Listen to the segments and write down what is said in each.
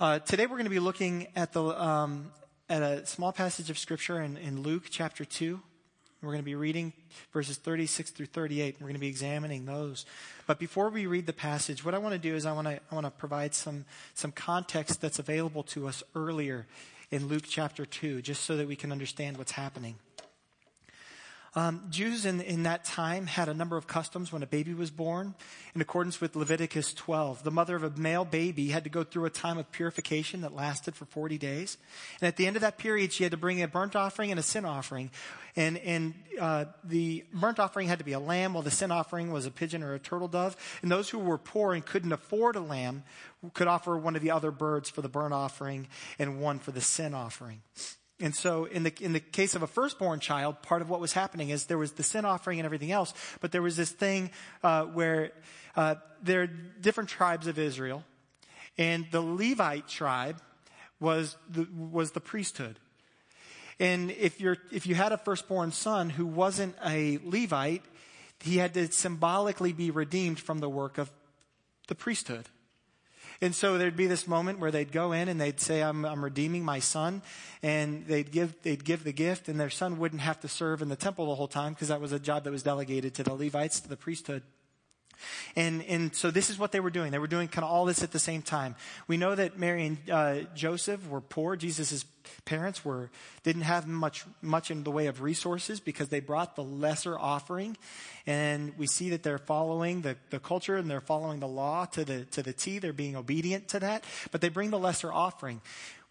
Uh, today we're going to be looking at the um, at a small passage of scripture in, in Luke chapter two. We're going to be reading verses 36 through 38. We're going to be examining those. But before we read the passage, what I want to do is I want to I want to provide some some context that's available to us earlier in Luke chapter 2, just so that we can understand what's happening. Um, Jews in, in that time had a number of customs when a baby was born. In accordance with Leviticus 12, the mother of a male baby had to go through a time of purification that lasted for 40 days. And at the end of that period, she had to bring a burnt offering and a sin offering. And, and uh, the burnt offering had to be a lamb, while the sin offering was a pigeon or a turtle dove. And those who were poor and couldn't afford a lamb could offer one of the other birds for the burnt offering and one for the sin offering. And so in the, in the case of a firstborn child, part of what was happening is there was the sin offering and everything else, but there was this thing, uh, where, uh, there are different tribes of Israel, and the Levite tribe was the, was the priesthood. And if you're, if you had a firstborn son who wasn't a Levite, he had to symbolically be redeemed from the work of the priesthood. And so there'd be this moment where they'd go in and they'd say, I'm, I'm redeeming my son. And they'd give, they'd give the gift and their son wouldn't have to serve in the temple the whole time because that was a job that was delegated to the Levites, to the priesthood. And, and so this is what they were doing. They were doing kind of all this at the same time. We know that Mary and uh, Joseph were poor. Jesus' parents were, didn't have much, much in the way of resources because they brought the lesser offering. And we see that they're following the, the culture and they're following the law to the, to the T. They're being obedient to that, but they bring the lesser offering.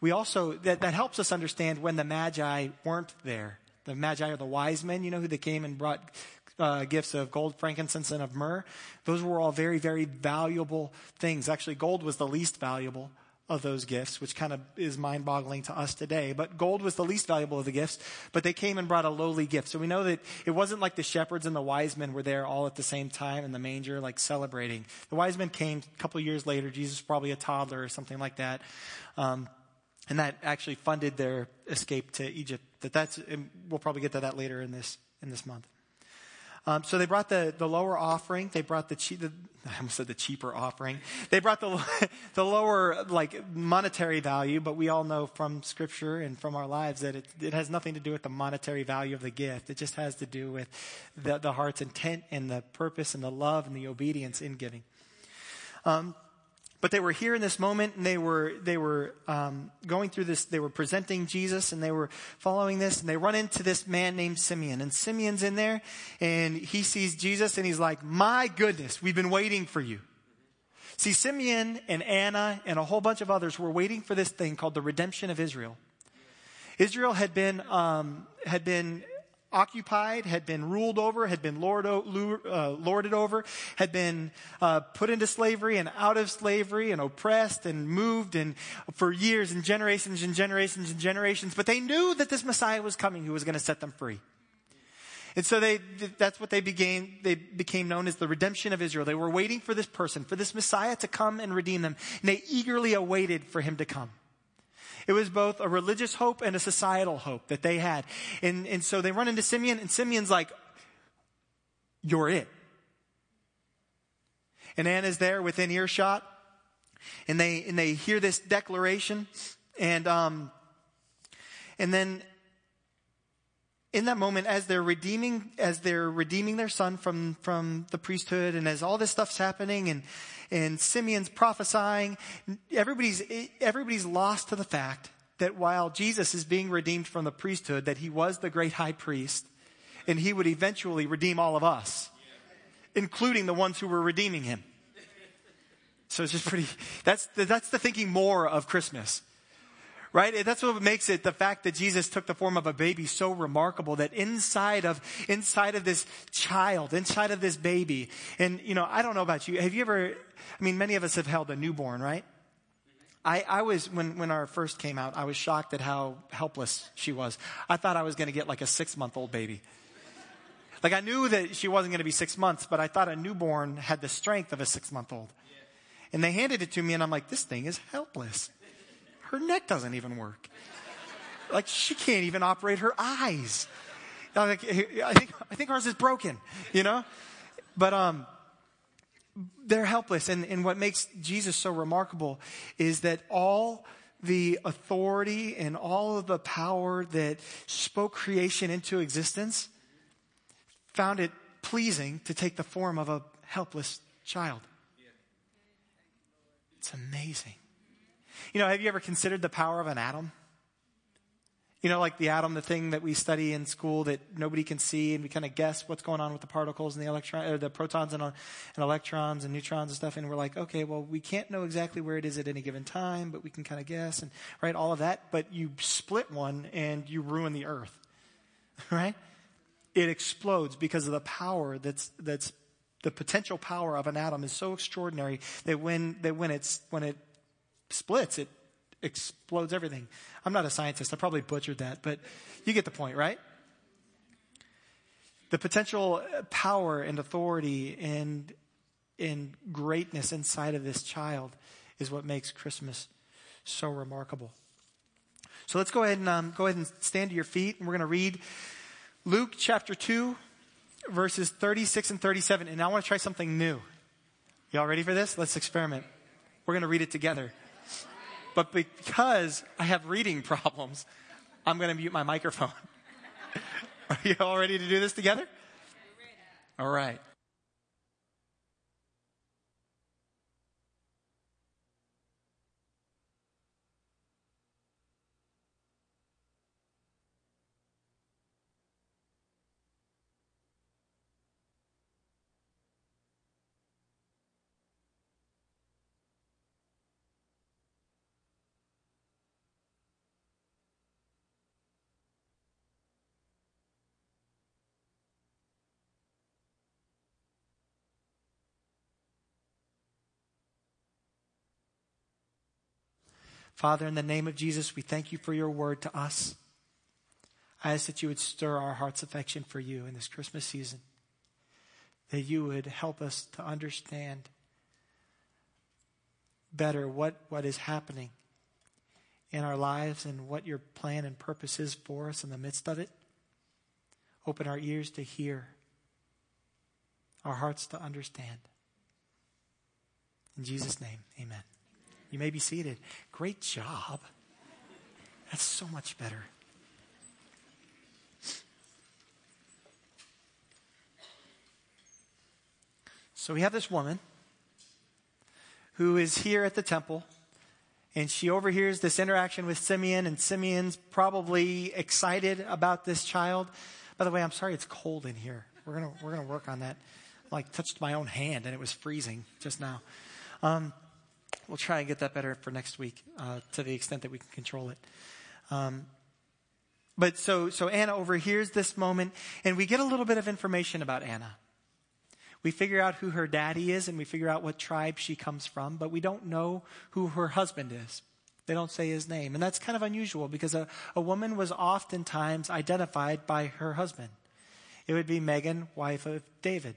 We also, that, that helps us understand when the Magi weren't there. The Magi are the wise men, you know, who they came and brought uh, gifts of gold, frankincense, and of myrrh. Those were all very, very valuable things. Actually, gold was the least valuable of those gifts, which kind of is mind boggling to us today. But gold was the least valuable of the gifts, but they came and brought a lowly gift. So we know that it wasn't like the shepherds and the wise men were there all at the same time in the manger, like celebrating. The wise men came a couple years later. Jesus was probably a toddler or something like that. Um, and that actually funded their escape to Egypt. That that's, we'll probably get to that later in this, in this month. Um, so they brought the, the lower offering. They brought the, cheap, the I almost said the cheaper offering. They brought the, the lower, like, monetary value, but we all know from scripture and from our lives that it, it has nothing to do with the monetary value of the gift. It just has to do with the, the heart's intent and the purpose and the love and the obedience in giving. Um, but they were here in this moment and they were, they were um, going through this, they were presenting Jesus and they were following this and they run into this man named Simeon. And Simeon's in there and he sees Jesus and he's like, my goodness, we've been waiting for you. See, Simeon and Anna and a whole bunch of others were waiting for this thing called the redemption of Israel. Israel had been, um, had been occupied, had been ruled over, had been lord, uh, lorded over, had been uh, put into slavery and out of slavery and oppressed and moved and for years and generations and generations and generations. But they knew that this Messiah was coming who was going to set them free. And so they, that's what they became, they became known as the redemption of Israel. They were waiting for this person, for this Messiah to come and redeem them. And they eagerly awaited for him to come. It was both a religious hope and a societal hope that they had. And, and so they run into Simeon, and Simeon's like, You're it. And Anna's there within earshot, and they, and they hear this declaration, and, um, and then in that moment, as they're redeeming, as they're redeeming their son from, from the priesthood, and as all this stuff's happening, and, and Simeon's prophesying. Everybody's, everybody's lost to the fact that while Jesus is being redeemed from the priesthood, that he was the great high priest and he would eventually redeem all of us, including the ones who were redeeming him. So it's just pretty, that's the, that's the thinking more of Christmas right? That's what makes it the fact that Jesus took the form of a baby so remarkable that inside of, inside of this child, inside of this baby, and you know, I don't know about you. Have you ever, I mean, many of us have held a newborn, right? I, I was, when, when our first came out, I was shocked at how helpless she was. I thought I was going to get like a six month old baby. Like I knew that she wasn't going to be six months, but I thought a newborn had the strength of a six month old. And they handed it to me and I'm like, this thing is helpless. Her neck doesn't even work. Like she can't even operate her eyes. Like, I think, I think ours is broken, you know? But, um, they're helpless. And, and what makes Jesus so remarkable is that all the authority and all of the power that spoke creation into existence found it pleasing to take the form of a helpless child. It's amazing. You know, have you ever considered the power of an atom? You know, like the atom, the thing that we study in school that nobody can see, and we kind of guess what's going on with the particles and the electron, or the protons and, uh, and electrons and neutrons and stuff. And we're like, okay, well, we can't know exactly where it is at any given time, but we can kind of guess and right all of that. But you split one and you ruin the Earth, right? It explodes because of the power that's that's the potential power of an atom is so extraordinary that when that when it's when it splits, it explodes everything. I'm not a scientist. I probably butchered that, but you get the point, right? The potential power and authority and, and greatness inside of this child is what makes Christmas so remarkable. So let's go ahead and um, go ahead and stand to your feet, and we're going to read Luke chapter two, verses 36 and 37. And I want to try something new. Y'all ready for this? Let's experiment. We're going to read it together. But because I have reading problems, I'm going to mute my microphone. Are you all ready to do this together? All right. Father, in the name of Jesus, we thank you for your word to us. I ask that you would stir our heart's affection for you in this Christmas season, that you would help us to understand better what, what is happening in our lives and what your plan and purpose is for us in the midst of it. Open our ears to hear, our hearts to understand. In Jesus' name, amen. You may be seated. Great job. That's so much better. So we have this woman who is here at the temple, and she overhears this interaction with Simeon, and Simeon's probably excited about this child. By the way, I'm sorry it's cold in here. We're gonna we're gonna work on that. Like touched my own hand, and it was freezing just now. Um, we'll try and get that better for next week uh, to the extent that we can control it. Um, but so, so Anna overhears this moment, and we get a little bit of information about Anna. We figure out who her daddy is, and we figure out what tribe she comes from, but we don't know who her husband is. They don't say his name. And that's kind of unusual because a, a woman was oftentimes identified by her husband. It would be Megan, wife of David.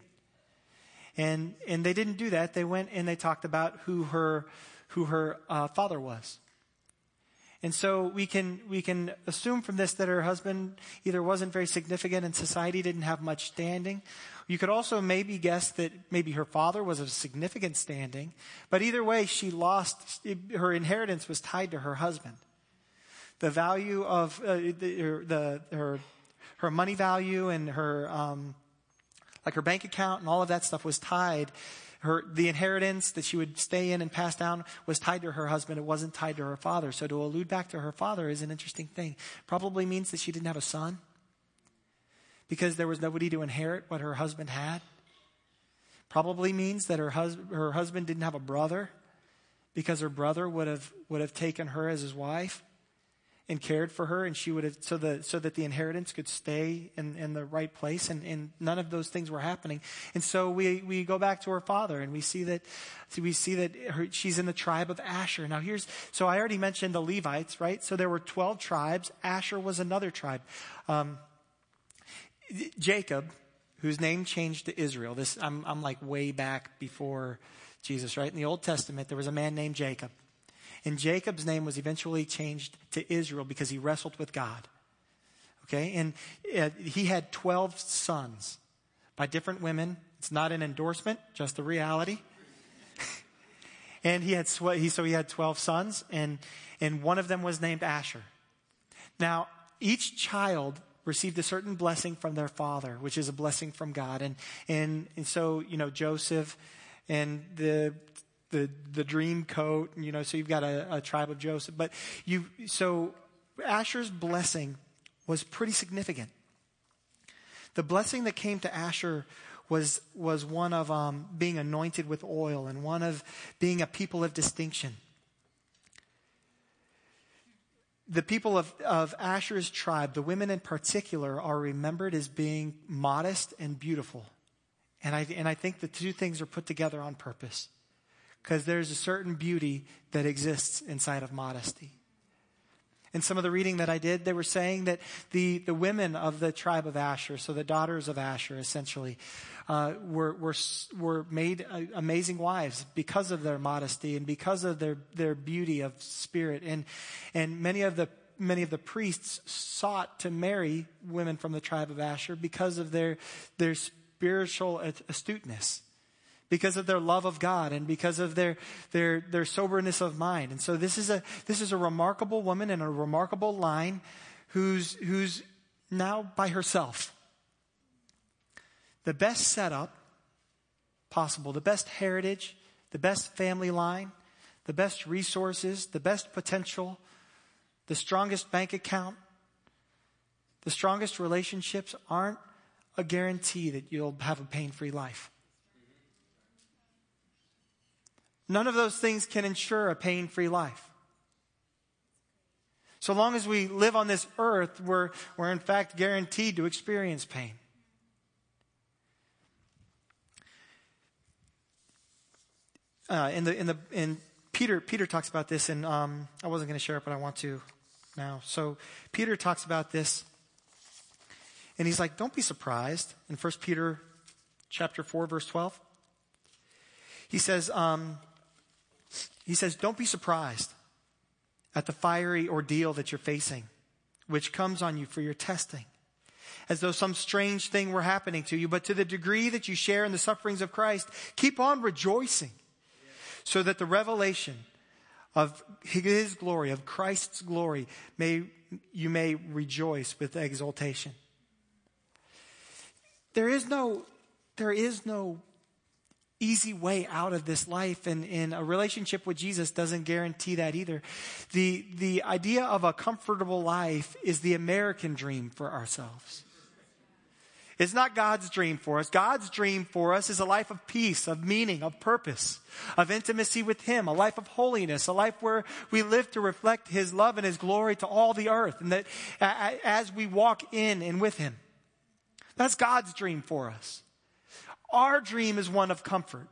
And, and they didn't do that. They went and they talked about who her, who her uh, father was. And so we can, we can assume from this that her husband either wasn't very significant in society, didn't have much standing. You could also maybe guess that maybe her father was of significant standing. But either way, she lost, her inheritance was tied to her husband. The value of uh, the, the, her, her money value and her, um, like her bank account and all of that stuff was tied. Her, the inheritance that she would stay in and pass down was tied to her husband. It wasn't tied to her father. So to allude back to her father is an interesting thing. Probably means that she didn't have a son because there was nobody to inherit what her husband had. Probably means that her, hus- her husband didn't have a brother because her brother would have, would have taken her as his wife and cared for her and she would have so the so that the inheritance could stay in, in the right place and, and none of those things were happening. And so we we go back to her father and we see that we see that her, she's in the tribe of asher. Now here's so i already mentioned the levites right? So there were 12 tribes. Asher was another tribe. Um, jacob whose name changed to israel. This i'm i'm like way back before jesus right? In the old testament there was a man named jacob and Jacob's name was eventually changed to Israel because he wrestled with God. Okay? And uh, he had 12 sons by different women. It's not an endorsement, just the reality. and he had, so he had 12 sons, and, and one of them was named Asher. Now, each child received a certain blessing from their father, which is a blessing from God. And, and, and so, you know, Joseph and the, the, the dream coat, you know, so you've got a, a tribe of Joseph. But you, so Asher's blessing was pretty significant. The blessing that came to Asher was, was one of um, being anointed with oil and one of being a people of distinction the people of, of Asher's tribe, the women in particular, are remembered as being modest and beautiful. And I, and I think the two things are put together on purpose. Because there's a certain beauty that exists inside of modesty. In some of the reading that I did, they were saying that the, the women of the tribe of Asher, so the daughters of Asher essentially, uh, were, were, were made uh, amazing wives because of their modesty and because of their, their beauty of spirit. And, and many of the many of the priests sought to marry women from the tribe of Asher because of their, their spiritual astuteness, because of their love of God and because of their, their, their soberness of mind. And so this is a, this is a remarkable woman and a remarkable line who's, who's now by herself the best setup possible, the best heritage, the best family line, the best resources, the best potential, the strongest bank account, the strongest relationships aren't a guarantee that you'll have a pain free life. None of those things can ensure a pain free life. So long as we live on this earth, we're, we're in fact guaranteed to experience pain. uh, in the in the in Peter Peter talks about this, and um, I wasn't going to share it, but I want to now. So Peter talks about this, and he's like, "Don't be surprised." In First Peter chapter four, verse twelve, he says, um, "He says, don't be surprised at the fiery ordeal that you're facing, which comes on you for your testing." as though some strange thing were happening to you, but to the degree that you share in the sufferings of Christ, keep on rejoicing so that the revelation of his glory, of Christ's glory, may, you may rejoice with exultation. There is no, there is no easy way out of this life and, and a relationship with Jesus doesn't guarantee that either. The, the idea of a comfortable life is the American dream for ourselves. It's not God's dream for us. God's dream for us is a life of peace, of meaning, of purpose, of intimacy with Him, a life of holiness, a life where we live to reflect His love and His glory to all the earth, and that as we walk in and with Him. That's God's dream for us. Our dream is one of comfort.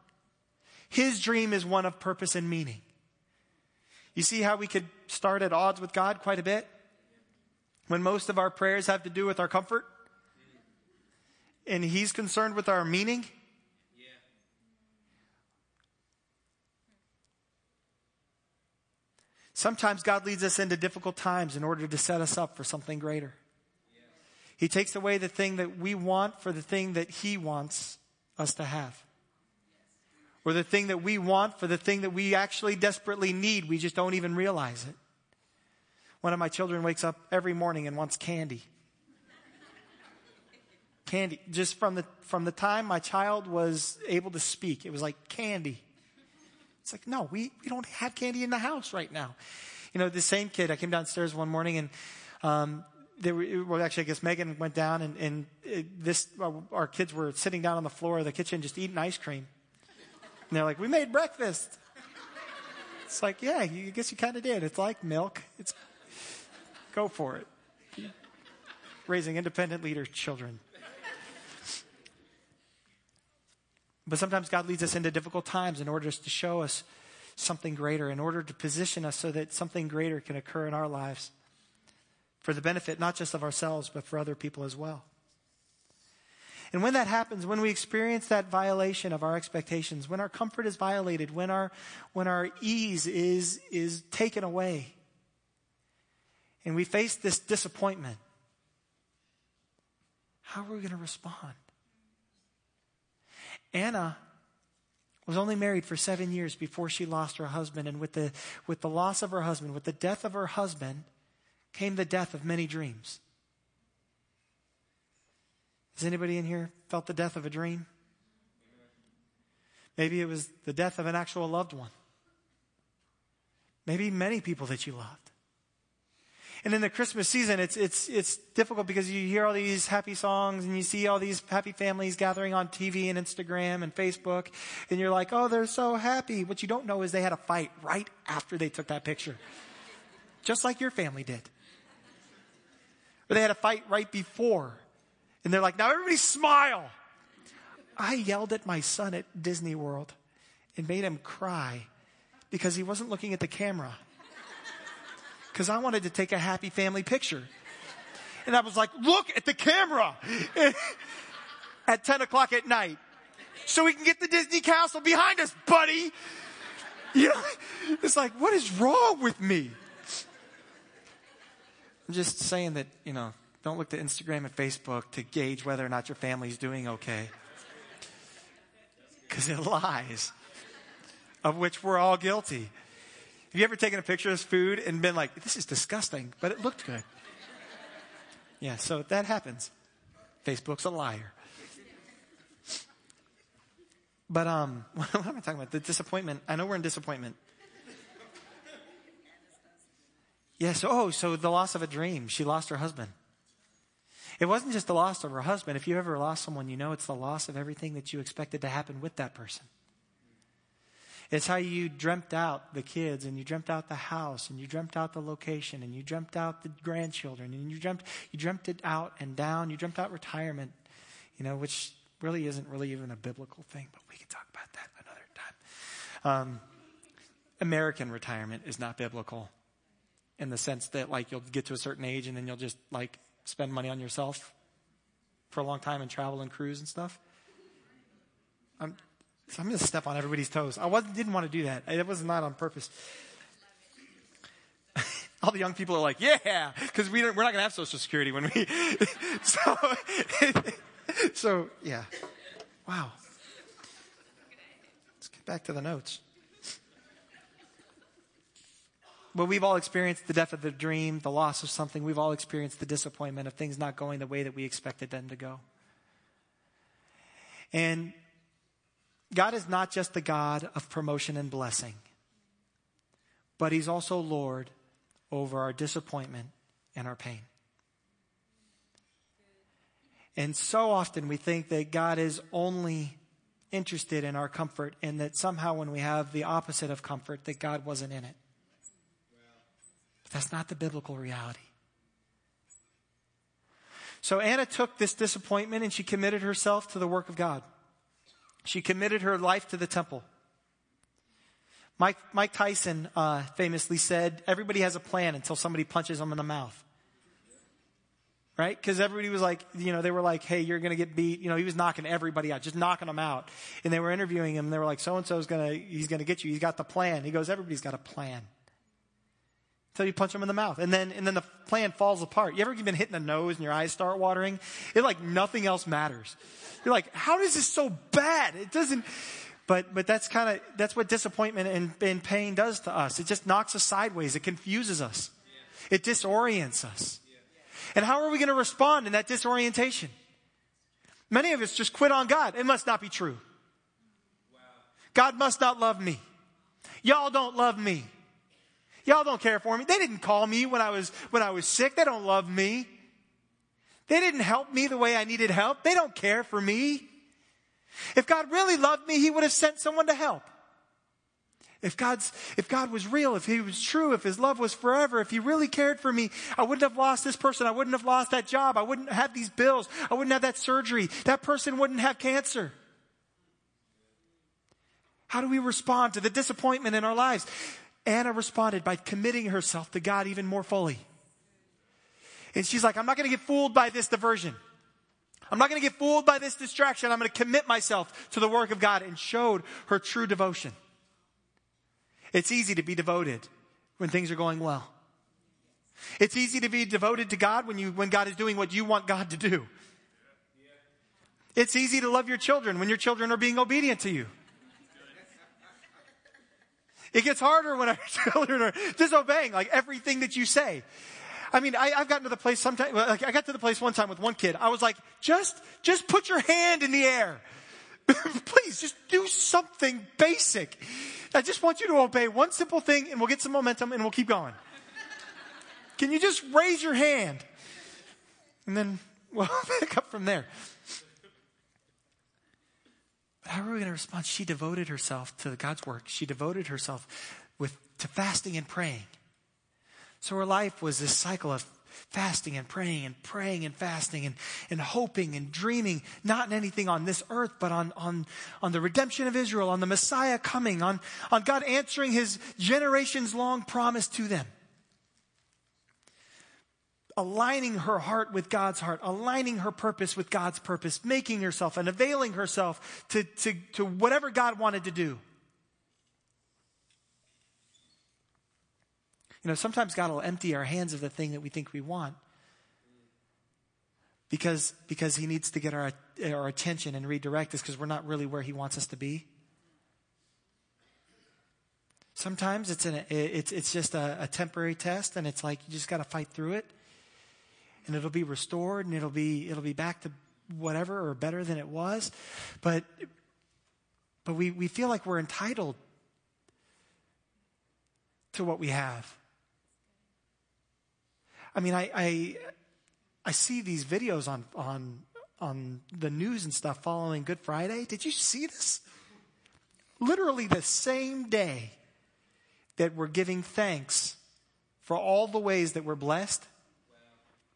His dream is one of purpose and meaning. You see how we could start at odds with God quite a bit? When most of our prayers have to do with our comfort? and He's concerned with our meaning? Sometimes God leads us into difficult times in order to set us up for something greater. He takes away the thing that we want for the thing that He wants us to have. Or the thing that we want for the thing that we actually desperately need. We just don't even realize it. One of my children wakes up every morning and wants candy candy. Just from the, from the time my child was able to speak, it was like candy. It's like, no, we, we don't have candy in the house right now. You know, the same kid, I came downstairs one morning and, um, they were, well, actually, I guess Megan went down and, and this, our kids were sitting down on the floor of the kitchen just eating ice cream. And they're like, we made breakfast. It's like, yeah, you, I guess you kind of did. It's like milk. It's, go for it. Raising independent leader children. But sometimes God leads us into difficult times in order to show us something greater, in order to position us so that something greater can occur in our lives for the benefit not just of ourselves, but for other people as well. And when that happens, when we experience that violation of our expectations, when our comfort is violated, when our, when our ease is, is taken away, and we face this disappointment, how are we going to respond? Anna was only married for seven years before she lost her husband. And with the, with the loss of her husband, with the death of her husband, came the death of many dreams. Has anybody in here felt the death of a dream? Maybe it was the death of an actual loved one. Maybe many people that you loved. And in the Christmas season, it's, it's, it's difficult because you hear all these happy songs and you see all these happy families gathering on TV and Instagram and Facebook. And you're like, oh, they're so happy. What you don't know is they had a fight right after they took that picture. Just like your family did. They had a fight right before. And they're like, now everybody smile. I yelled at my son at Disney World and made him cry because he wasn't looking at the camera because I wanted to take a happy family picture. And I was like, look at the camera at 10 o'clock at night so we can get the Disney castle behind us, buddy. You know, it's like, what is wrong with me? I'm just saying that, you know, don't look to Instagram and Facebook to gauge whether or not your family's doing okay. Because it lies, of which we're all guilty. Have you ever taken a picture of food and been like, this is disgusting, but it looked good? Yeah, so that happens. Facebook's a liar. But um, what am I talking about? The disappointment. I know we're in disappointment. Yes. Oh, so the loss of a dream. She lost her husband. It wasn't just the loss of her husband. If you ever lost someone, you know it's the loss of everything that you expected to happen with that person. It's how you dreamt out the kids and you dreamt out the house and you dreamt out the location and you dreamt out the grandchildren and you dreamt, you dreamt it out and down. You dreamt out retirement, you know, which really isn't really even a biblical thing, but we can talk about that another time. Um, American retirement is not biblical in the sense that like you'll get to a certain age and then you'll just like spend money on yourself for a long time and travel and cruise and stuff. I'm, so I'm going to step on everybody's toes. I wasn't, didn't want to do that. It was not on purpose. All the young people are like, yeah, because we we're not going to have Social Security when we. so, so, yeah. Wow. Let's get back to the notes. Well, we've all experienced the death of the dream, the loss of something. We've all experienced the disappointment of things not going the way that we expected them to go. And God is not just the God of promotion and blessing, but He's also Lord over our disappointment and our pain. And so often we think that God is only interested in our comfort and that somehow when we have the opposite of comfort, that God wasn't in it. That's not the biblical reality. So Anna took this disappointment and she committed herself to the work of God. She committed her life to the temple. Mike, Mike Tyson uh, famously said, Everybody has a plan until somebody punches them in the mouth. Right? Because everybody was like, you know, they were like, hey, you're going to get beat. You know, he was knocking everybody out, just knocking them out. And they were interviewing him. And they were like, so and so is going to, he's going to get you. He's got the plan. He goes, everybody's got a plan. Until you punch them in the mouth. And then, and then the plan falls apart. You ever been hit in the nose and your eyes start watering? It like nothing else matters. You're like, how is this so bad? It doesn't, but, but that's kind of, that's what disappointment and, and pain does to us. It just knocks us sideways. It confuses us. It disorients us. And how are we going to respond in that disorientation? Many of us just quit on God. It must not be true. God must not love me. Y'all don't love me. Y'all don't care for me. They didn't call me when I was, when I was sick. They don't love me. They didn't help me the way I needed help. They don't care for me. If God really loved me, He would have sent someone to help. If God's, if God was real, if He was true, if His love was forever, if He really cared for me, I wouldn't have lost this person. I wouldn't have lost that job. I wouldn't have these bills. I wouldn't have that surgery. That person wouldn't have cancer. How do we respond to the disappointment in our lives? Anna responded by committing herself to God even more fully. And she's like, I'm not going to get fooled by this diversion. I'm not going to get fooled by this distraction. I'm going to commit myself to the work of God and showed her true devotion. It's easy to be devoted when things are going well. It's easy to be devoted to God when you, when God is doing what you want God to do. It's easy to love your children when your children are being obedient to you. It gets harder when our children are disobeying like everything that you say. I mean, I, have gotten to the place sometimes, like I got to the place one time with one kid. I was like, just, just put your hand in the air. Please, just do something basic. I just want you to obey one simple thing and we'll get some momentum and we'll keep going. Can you just raise your hand? And then we'll pick up from there. How are we going to respond? She devoted herself to God's work. She devoted herself with, to fasting and praying. So her life was this cycle of fasting and praying and praying and fasting and, and hoping and dreaming, not in anything on this earth, but on, on, on the redemption of Israel, on the Messiah coming, on, on God answering his generations long promise to them aligning her heart with God's heart, aligning her purpose with God's purpose, making herself and availing herself to, to, to whatever God wanted to do. You know, sometimes God will empty our hands of the thing that we think we want because, because He needs to get our, our attention and redirect us because we're not really where He wants us to be. Sometimes it's, an, it's, it's just a, a temporary test and it's like you just got to fight through it and it'll be restored and it'll be it'll be back to whatever or better than it was. But but we, we feel like we're entitled to what we have. I mean, I, I, I see these videos on, on, on the news and stuff following Good Friday. Did you see this? Literally the same day that we're giving thanks for all the ways that we're blessed,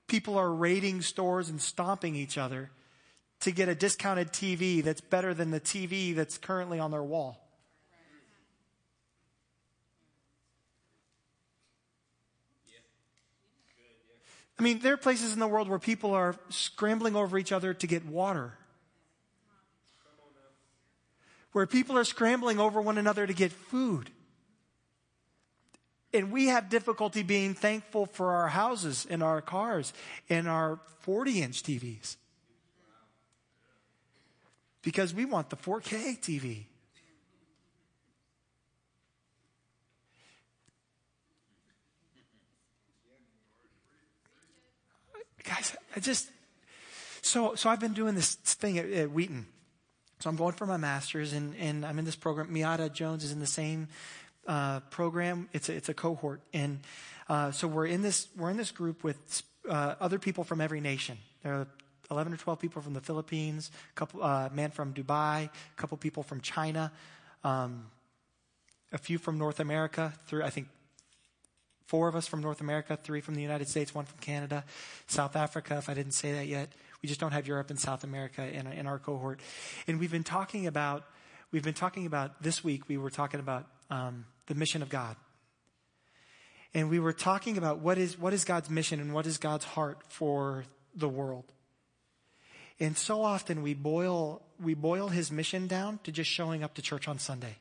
people are raiding stores and stomping each other to get a discounted TV that's better than the TV that's currently on their wall. I mean, there are places in the world where people are scrambling over each other to get water. Where people are scrambling over one another to get food. And we have difficulty being thankful for our houses and our cars and our 40 inch TVs. Because we want the 4K TV. Guys, I just, so, so I've been doing this thing at, at Wheaton. So I'm going for my master's and, and I'm in this program. Miata Jones is in the same uh, program. It's a, it's a cohort, and uh, so we're in this we're in this group with uh, other people from every nation. There are 11 or 12 people from the Philippines, a couple uh, man from Dubai, a couple people from China, um, a few from North America. Three, I think four of us from North America, three from the United States, one from Canada, South Africa. If I didn't say that yet, we just don't have Europe and South America in, in our cohort. And we've been talking about we've been talking about this week. We were talking about um, the mission of God. And we were talking about what is, what is God's mission and what is God's heart for the world. And so often we boil, we boil his mission down to just showing up to church on Sunday.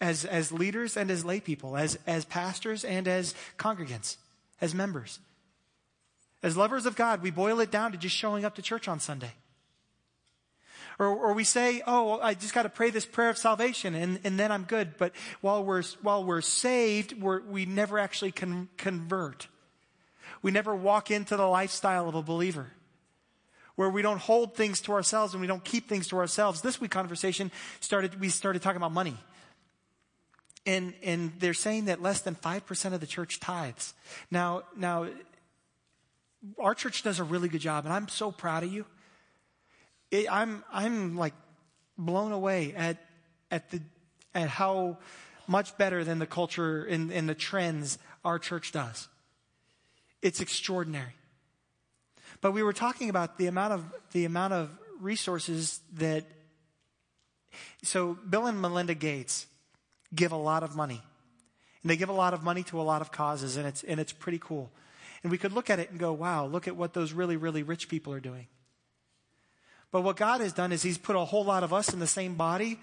As, as leaders and as lay people, as, as pastors and as congregants, as members. As lovers of God, we boil it down to just showing up to church on Sunday. Or, or we say, oh, I just got to pray this prayer of salvation and, and then I'm good. But while we're, while we're saved, we're, we never actually con- convert. We never walk into the lifestyle of a believer where we don't hold things to ourselves and we don't keep things to ourselves. This week conversation started, we started talking about money. And, and they're saying that less than 5% of the church tithes. Now, now, our church does a really good job and I'm so proud of you it, I'm, I'm like blown away at, at the, at how much better than the culture and, and the trends our church does. It's extraordinary. But we were talking about the amount of, the amount of resources that, so Bill and Melinda Gates give a lot of money. And they give a lot of money to a lot of causes, and it's, and it's pretty cool. And we could look at it and go, wow, look at what those really, really rich people are doing. But what God has done is He's put a whole lot of us in the same body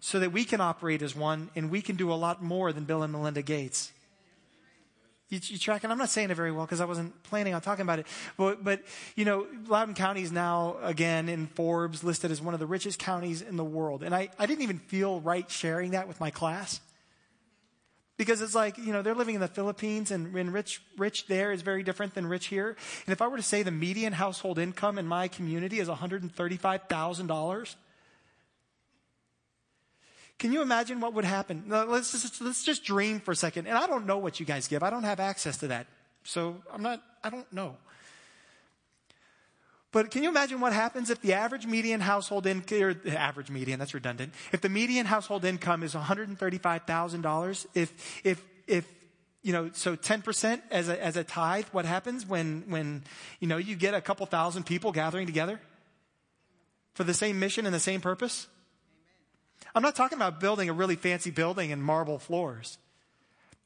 so that we can operate as one and we can do a lot more than Bill and Melinda Gates. You, you tracking? I'm not saying it very well because I wasn't planning on talking about it. But, but, you know, Loudoun County is now, again, in Forbes, listed as one of the richest counties in the world. And I, I didn't even feel right sharing that with my class. Because it's like, you know, they're living in the Philippines and, and rich, rich there is very different than rich here. And if I were to say the median household income in my community is $135,000, can you imagine what would happen? Let's just, let's just dream for a second. And I don't know what you guys give. I don't have access to that. So I'm not, I don't know. But can you imagine what happens if the average median household income, or average median, that's redundant. If the median household income is $135,000, if, if, if, you know, so 10% as a, as a tithe, what happens when, when, you know, you get a couple thousand people gathering together for the same mission and the same purpose? I'm not talking about building a really fancy building and marble floors.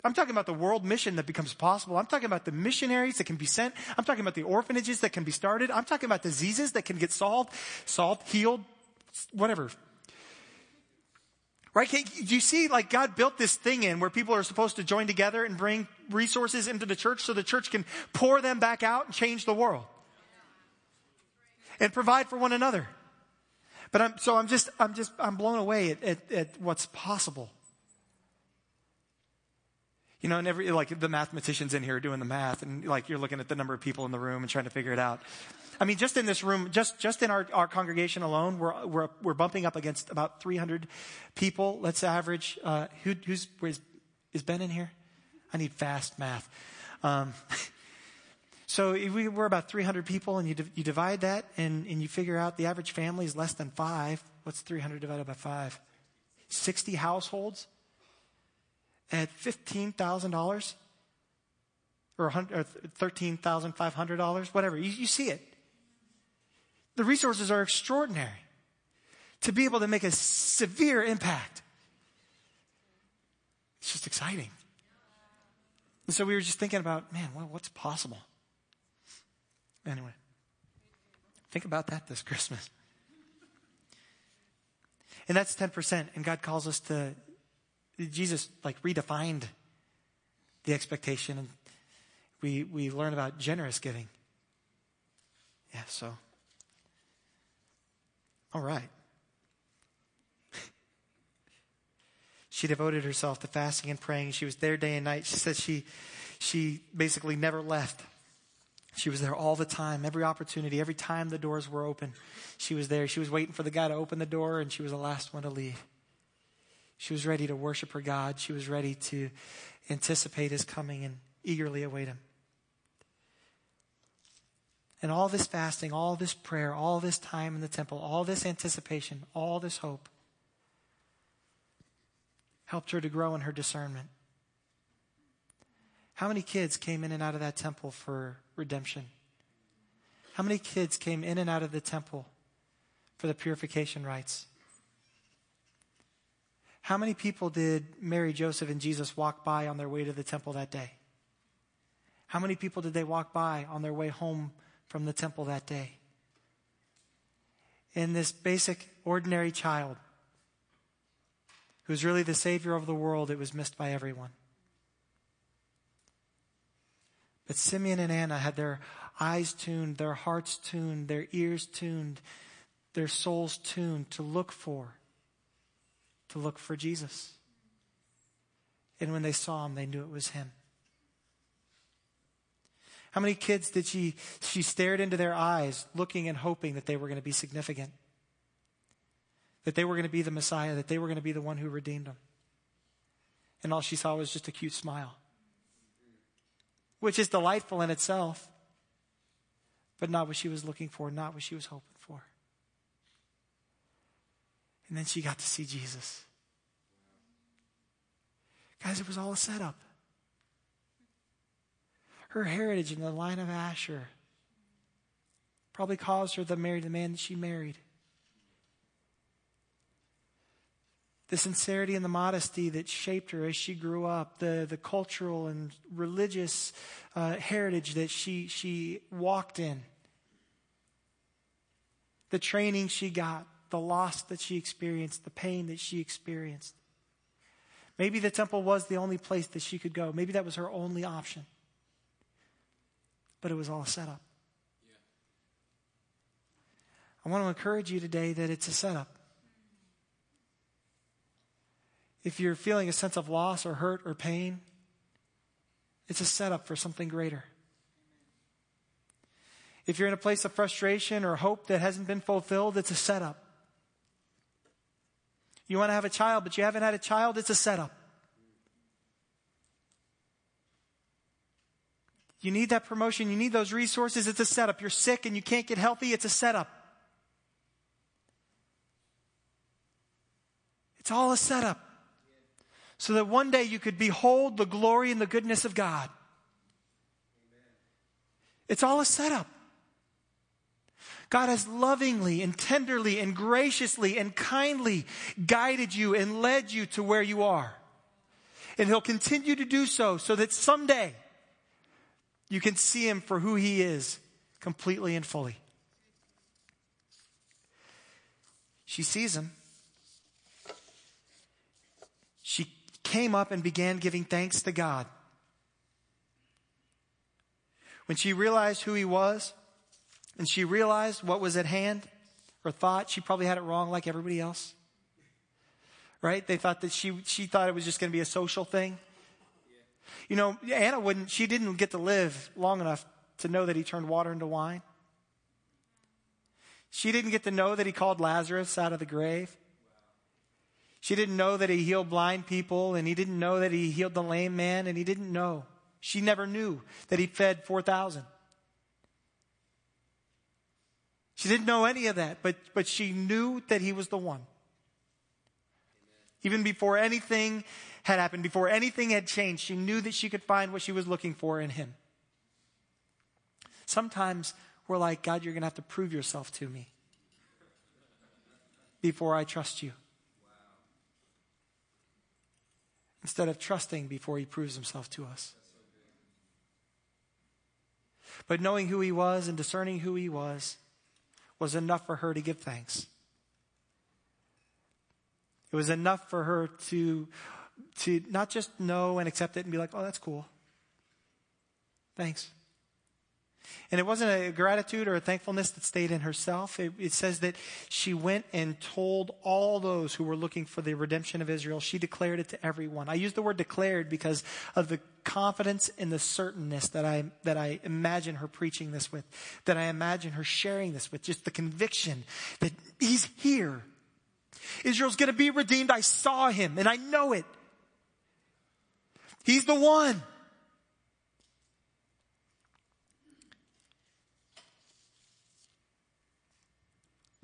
I'm talking about the world mission that becomes possible. I'm talking about the missionaries that can be sent. I'm talking about the orphanages that can be started. I'm talking about diseases that can get solved, solved, healed, whatever. Right? Do you see like God built this thing in where people are supposed to join together and bring resources into the church so the church can pour them back out and change the world and provide for one another. But I'm, so I'm just, I'm just, I'm blown away at, at, at what's possible. You know, and every, like the mathematicians in here are doing the math and like you're looking at the number of people in the room and trying to figure it out. I mean, just in this room, just, just in our, our congregation alone, we're, we're, we're bumping up against about 300 people. Let's average, uh, who, who's, is, is Ben in here? I need fast math. Um, So we, are about 300 people, and you, you divide that, and, and you figure out the average family is less than five. What's 300 divided by five? 60 households at $15,000 or, $13,500, whatever. You, you see it. The resources are extraordinary to be able to make a severe impact. It's just exciting. And so we were just thinking about, man, well, what's possible? Anyway, think about that this Christmas. And that's 10%. And God calls us to, Jesus like redefined the expectation. And we, we learn about generous giving. Yeah, so. All right. she devoted herself to fasting and praying. She was there day and night. She said she, she basically never left. She was there all the time, every opportunity, every time the doors were open. She was there. She was waiting for the guy to open the door, and she was the last one to leave. She was ready to worship her God. She was ready to anticipate his coming and eagerly await him. And all this fasting, all this prayer, all this time in the temple, all this anticipation, all this hope helped her to grow in her discernment. How many kids came in and out of that temple for redemption? How many kids came in and out of the temple for the purification rites? How many people did Mary, Joseph, and Jesus walk by on their way to the temple that day? How many people did they walk by on their way home from the temple that day? In this basic, ordinary child who's really the Savior of the world, it was missed by everyone. But Simeon and Anna had their eyes tuned, their hearts tuned, their ears tuned, their souls tuned to look for, to look for Jesus. And when they saw him, they knew it was him. How many kids did she, she stared into their eyes, looking and hoping that they were going to be significant? That they were going to be the Messiah, that they were going to be the one who redeemed them. And all she saw was just a cute smile which is delightful in itself, but not what she was looking for, not what she was hoping for. And then she got to see Jesus. Guys, it was all a setup. Her heritage in the line of Asher probably caused her to marry the man that she married. the sincerity and the modesty that shaped her as she grew up, the, the cultural and religious uh, heritage that she, she walked in, the training she got, the loss that she experienced, the pain that she experienced. Maybe the temple was the only place that she could go. Maybe that was her only option. But it was all a setup. I want to encourage you today that it's a setup. If you're feeling a sense of loss or hurt or pain, it's a setup for something greater. If you're in a place of frustration or hope that hasn't been fulfilled, it's a setup. You want to have a child, but you haven't had a child, it's a setup. You need that promotion, you need those resources, it's a setup. You're sick and you can't get healthy, it's a setup. It's all a setup. So that one day you could behold the glory and the goodness of God. It's all a setup. God has lovingly and tenderly and graciously and kindly guided you and led you to where you are. And He'll continue to do so so that someday you can see Him for who He is completely and fully. She sees Him. She came up and began giving thanks to God. When she realized who He was, and she realized what was at hand or thought she probably had it wrong like everybody else. Right? They thought that she, she thought it was just going to be a social thing. You know, Anna wouldn't, she didn't get to live long enough to know that he turned water into wine. She didn't get to know that he called Lazarus out of the grave. She didn't know that he healed blind people and he didn't know that he healed the lame man and he didn't know. She never knew that he fed 4,000. She didn't know any of that, but, but she knew that he was the one. Even before anything had happened, before anything had changed, she knew that she could find what she was looking for in him. Sometimes we're like, God, you're going to have to prove yourself to me before I trust you. Instead of trusting before he proves himself to us. But knowing who he was and discerning who he was, was enough for her to give thanks. It was enough for her to, to not just know and accept it and be like, oh, that's cool. Thanks. And it wasn't a gratitude or a thankfulness that stayed in herself. It, it, says that she went and told all those who were looking for the redemption of Israel. She declared it to everyone. I use the word declared because of the confidence and the certainness that I, that I imagine her preaching this with, that I imagine her sharing this with, just the conviction that he's here. Israel's going to be redeemed. I saw him and I know it. He's the one.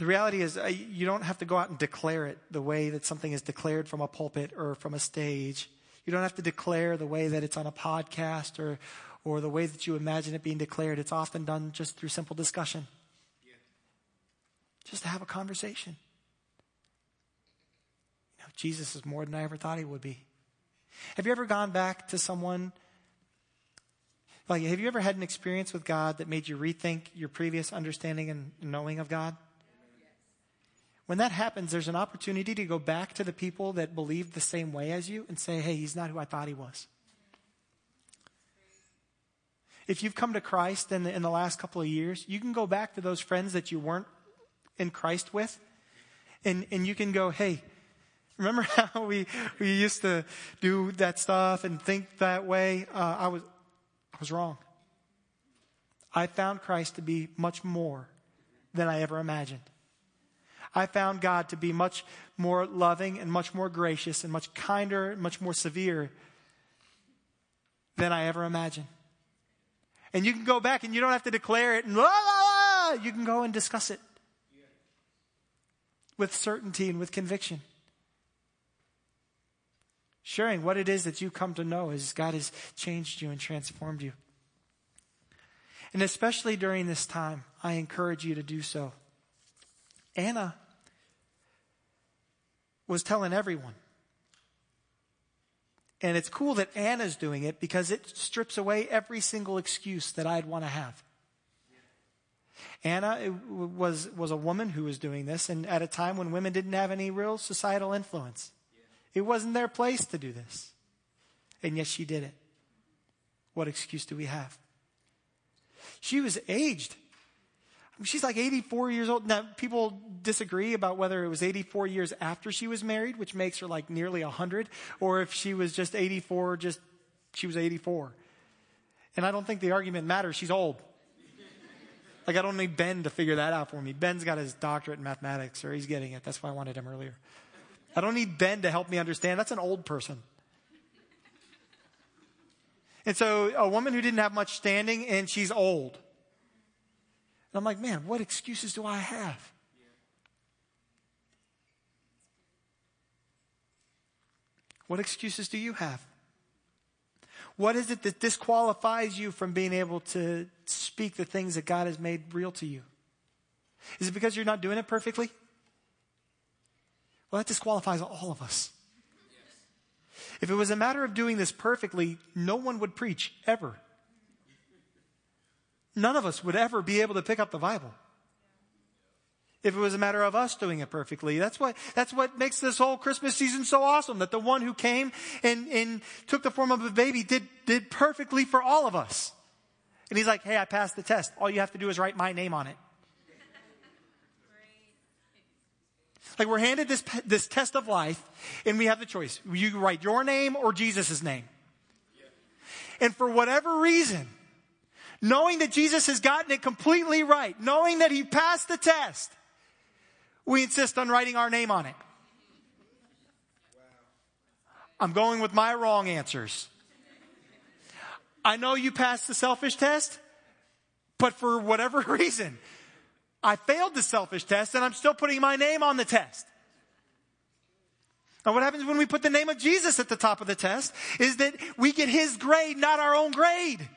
The reality is, uh, you don't have to go out and declare it the way that something is declared from a pulpit or from a stage. You don't have to declare the way that it's on a podcast or, or the way that you imagine it being declared. It's often done just through simple discussion. Yeah. Just to have a conversation. You know, Jesus is more than I ever thought he would be. Have you ever gone back to someone? Like, have you ever had an experience with God that made you rethink your previous understanding and knowing of God? When that happens, there's an opportunity to go back to the people that believed the same way as you and say, hey, he's not who I thought he was. If you've come to Christ in the, in the last couple of years, you can go back to those friends that you weren't in Christ with, and, and you can go, hey, remember how we, we used to do that stuff and think that way? Uh, I, was, I was wrong. I found Christ to be much more than I ever imagined. I found God to be much more loving and much more gracious and much kinder and much more severe than I ever imagined. And you can go back and you don't have to declare it and la, la, la. you can go and discuss it with certainty and with conviction. Sharing what it is that you come to know as God has changed you and transformed you. And especially during this time, I encourage you to do so. Anna was telling everyone. And it's cool that Anna's doing it because it strips away every single excuse that I'd want to have. Anna was, was a woman who was doing this, and at a time when women didn't have any real societal influence. It wasn't their place to do this. And yet she did it. What excuse do we have? She was aged. She's like 84 years old. Now, people disagree about whether it was 84 years after she was married, which makes her like nearly 100, or if she was just 84, just she was 84. And I don't think the argument matters. She's old. Like, I don't need Ben to figure that out for me. Ben's got his doctorate in mathematics, or he's getting it. That's why I wanted him earlier. I don't need Ben to help me understand. That's an old person. And so, a woman who didn't have much standing, and she's old. And I'm like, man, what excuses do I have? What excuses do you have? What is it that disqualifies you from being able to speak the things that God has made real to you? Is it because you're not doing it perfectly? Well, that disqualifies all of us. If it was a matter of doing this perfectly, no one would preach ever. None of us would ever be able to pick up the Bible if it was a matter of us doing it perfectly. That's what, that's what makes this whole Christmas season so awesome. That the one who came and, and took the form of a baby did, did perfectly for all of us. And he's like, hey, I passed the test. All you have to do is write my name on it. Like we're handed this, this test of life and we have the choice. You write your name or Jesus' name. And for whatever reason, knowing that Jesus has gotten it completely right, knowing that he passed the test, we insist on writing our name on it. I'm going with my wrong answers. I know you passed the selfish test, but for whatever reason, I failed the selfish test and I'm still putting my name on the test. Now what happens when we put the name of Jesus at the top of the test is that we get his grade, not our own grade.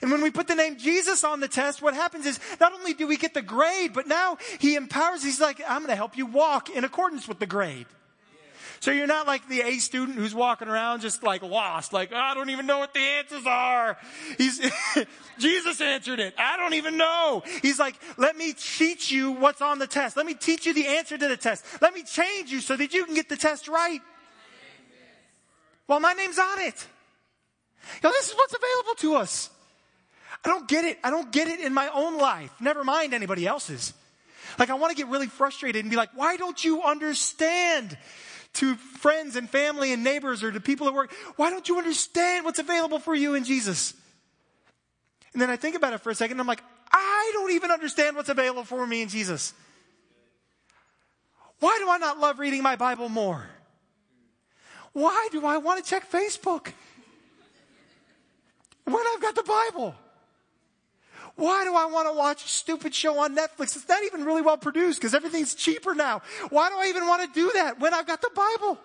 And when we put the name Jesus on the test, what happens is not only do we get the grade, but now he empowers, he's like, I'm going to help you walk in accordance with the grade. So you're not like the A student who's walking around just like lost, like, oh, I don't even know what the answers are. He's, Jesus answered it. I don't even know. He's like, let me teach you what's on the test. Let me teach you the answer to the test. Let me change you so that you can get the test right. Well, my name's on it. Know, this is what's available to us. I don't get it. I don't get it in my own life. Never mind anybody else's. Like, I want to get really frustrated and be like, why don't you understand? To friends and family and neighbors or to people at work, why don't you understand what's available for you in Jesus? And then I think about it for a second and I'm like, I don't even understand what's available for me in Jesus. Why do I not love reading my Bible more? Why do I want to check Facebook when I've got the Bible? Why do I want to watch a stupid show on Netflix? It's not even really well produced because everything's cheaper now. Why do I even want to do that when I've got the Bible?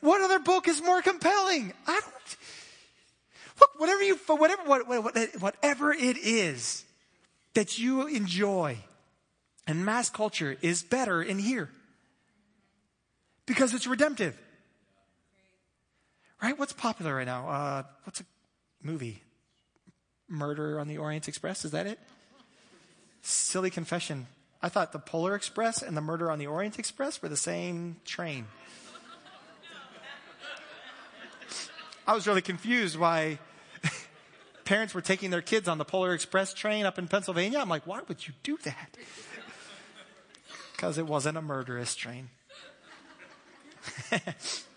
What other book is more compelling? I don't. Look, whatever you, whatever, whatever it is that you enjoy, and mass culture is better in here because it's redemptive. Right? What's popular right now? Uh, what's a movie? Murder on the Orient Express. Is that it? Silly confession. I thought the Polar Express and the Murder on the Orient Express were the same train. I was really confused why parents were taking their kids on the Polar Express train up in Pennsylvania. I'm like, why would you do that? Because it wasn't a murderous train.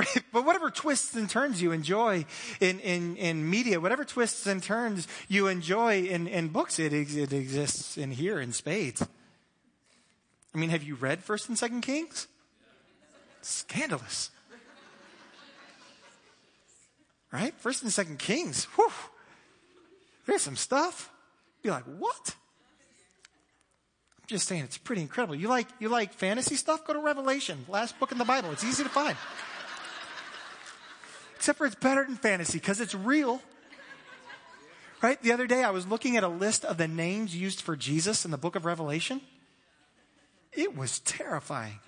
Right? But whatever twists and turns you enjoy in, in, in media, whatever twists and turns you enjoy in, in books, it, it exists in here in spades. I mean, have you read 1st and 2nd Kings? Scandalous. Right? 1st and 2nd Kings. Whew. There's some stuff. Be like, what? I'm just saying, it's pretty incredible. You like, you like fantasy stuff? Go to Revelation, last book in the Bible. It's easy to find. Except for it's better than fantasy because it's real. Right? The other day I was looking at a list of the names used for Jesus in the book of Revelation. It was terrifying.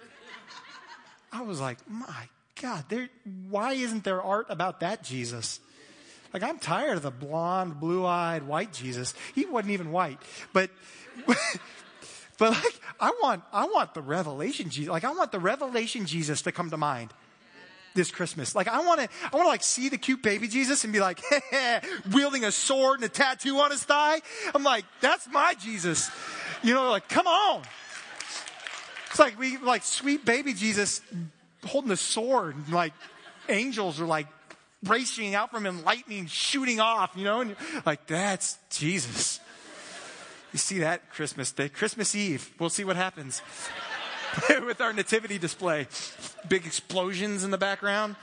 I was like, my God, there, why isn't there art about that Jesus? Like, I'm tired of the blonde, blue eyed, white Jesus. He wasn't even white. But, But like, I want, I want the revelation Jesus. Like, I want the revelation Jesus to come to mind this Christmas. Like, I want to, I want to like see the cute baby Jesus and be like, wielding a sword and a tattoo on his thigh. I'm like, that's my Jesus. You know, like, come on. It's like we, like sweet baby Jesus holding a sword and like angels are like racing out from him, lightning shooting off, you know, and like, that's Jesus. You see that Christmas Day, Christmas Eve. We'll see what happens with our nativity display. Big explosions in the background,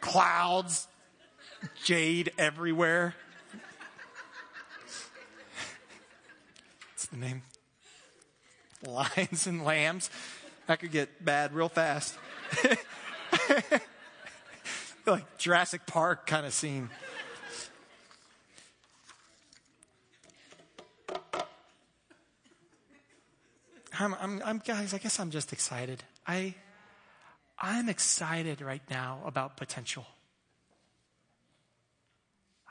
clouds, jade everywhere. What's the name. Lions and lambs. That could get bad real fast. like Jurassic Park kind of scene. I'm, I'm, I'm, guys, I guess I'm just excited. I, I'm excited right now about potential.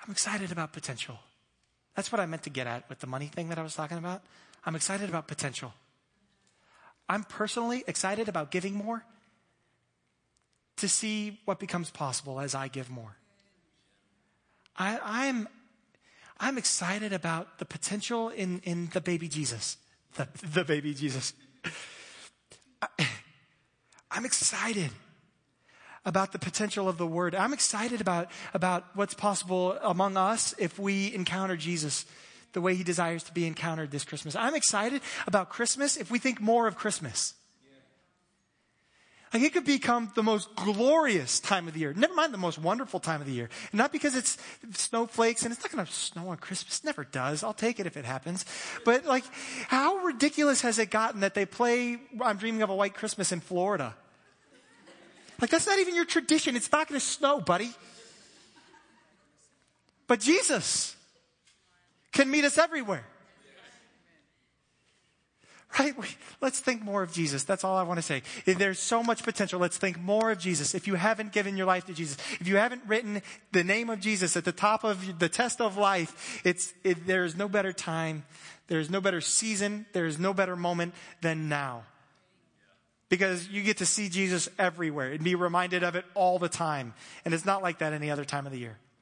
I'm excited about potential. That's what I meant to get at with the money thing that I was talking about. I'm excited about potential. I'm personally excited about giving more to see what becomes possible as I give more. I, I'm, I'm excited about the potential in, in the baby Jesus the, the baby Jesus. I, I'm excited about the potential of the word. I'm excited about, about what's possible among us if we encounter Jesus the way he desires to be encountered this Christmas. I'm excited about Christmas if we think more of Christmas. Like it could become the most glorious time of the year. Never mind the most wonderful time of the year. And not because it's snowflakes and it's not going to snow on Christmas. Never does. I'll take it if it happens. But like, how ridiculous has it gotten that they play I'm Dreaming of a White Christmas in Florida? Like that's not even your tradition. It's not going to snow, buddy. But Jesus can meet us everywhere. Right? Let's think more of Jesus. That's all I want to say. There's so much potential. Let's think more of Jesus. If you haven't given your life to Jesus, if you haven't written the name of Jesus at the top of the test of life, it's, it, there is no better time. There is no better season. There is no better moment than now. Because you get to see Jesus everywhere and be reminded of it all the time. And it's not like that any other time of the year.